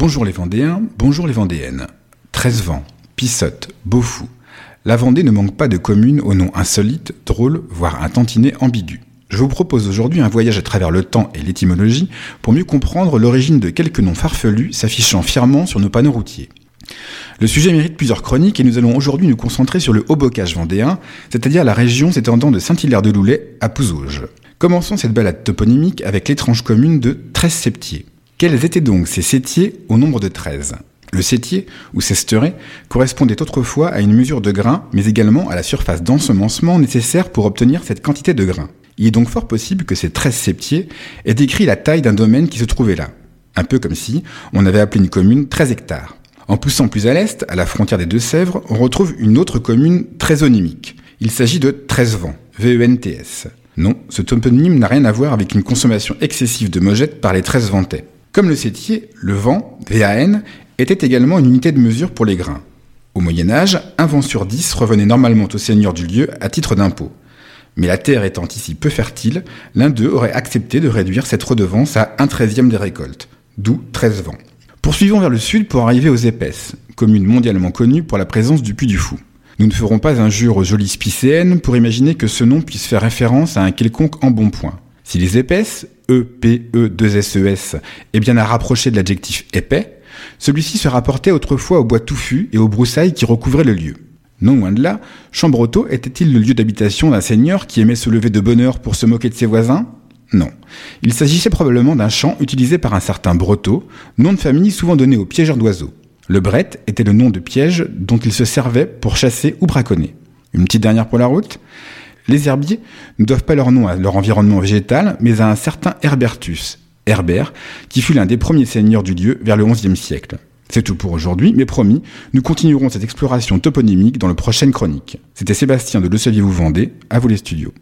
Bonjour les Vendéens, bonjour les Vendéennes. Treize-Vents, Pissotte, Beaufou. La Vendée ne manque pas de communes au nom insolite, drôle, voire un tantinet ambigu. Je vous propose aujourd'hui un voyage à travers le temps et l'étymologie pour mieux comprendre l'origine de quelques noms farfelus s'affichant fièrement sur nos panneaux routiers. Le sujet mérite plusieurs chroniques et nous allons aujourd'hui nous concentrer sur le haut-bocage vendéen, c'est-à-dire la région s'étendant de Saint-Hilaire-de-Loulay à Pouzauges. Commençons cette balade toponymique avec l'étrange commune de Treize-Septiers. Quels étaient donc ces sétiers au nombre de 13 Le sétier, ou sesteret, correspondait autrefois à une mesure de grains, mais également à la surface d'ensemencement nécessaire pour obtenir cette quantité de grains. Il est donc fort possible que ces 13 septiers aient décrit la taille d'un domaine qui se trouvait là. Un peu comme si on avait appelé une commune 13 hectares. En poussant plus à l'est, à la frontière des Deux-Sèvres, on retrouve une autre commune très onymique. Il s'agit de Treize-Vents, V-E-N-T-S. Non, ce toponyme n'a rien à voir avec une consommation excessive de mojettes par les 13 ventais. Comme le sétier, le vent, VAN, était également une unité de mesure pour les grains. Au Moyen Âge, un vent sur dix revenait normalement au seigneur du lieu à titre d'impôt. Mais la terre étant ici peu fertile, l'un d'eux aurait accepté de réduire cette redevance à un treizième des récoltes, d'où 13 vents. Poursuivons vers le sud pour arriver aux Épaisses, commune mondialement connue pour la présence du Puy du Fou. Nous ne ferons pas injure aux jolies spicéennes pour imaginer que ce nom puisse faire référence à un quelconque embonpoint. Si les épaisses, E, P, E, 2 S, E, S, est bien à rapprocher de l'adjectif épais, celui-ci se rapportait autrefois au bois touffu et aux broussailles qui recouvraient le lieu. Non loin de là, Chambretot était-il le lieu d'habitation d'un seigneur qui aimait se lever de bonne heure pour se moquer de ses voisins? Non. Il s'agissait probablement d'un champ utilisé par un certain Bretot, nom de famille souvent donné aux piégeurs d'oiseaux. Le bret était le nom de piège dont il se servait pour chasser ou braconner. Une petite dernière pour la route? Les herbiers ne doivent pas leur nom à leur environnement végétal, mais à un certain Herbertus, Herbert, qui fut l'un des premiers seigneurs du lieu vers le XIe siècle. C'est tout pour aujourd'hui, mais promis, nous continuerons cette exploration toponymique dans le prochaine chronique. C'était Sébastien de Le Saviez-vous à vous les studios.